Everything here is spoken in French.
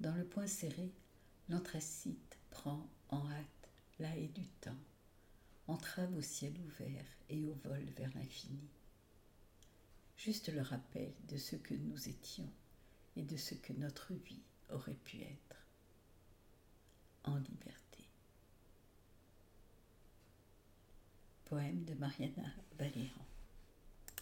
Dans le point serré, l'anthracite prend en hâte la haie du temps, entrave au ciel ouvert et au vol vers l'infini. Juste le rappel de ce que nous étions et de ce que notre vie aurait pu être en liberté. Poème de Mariana Valéran.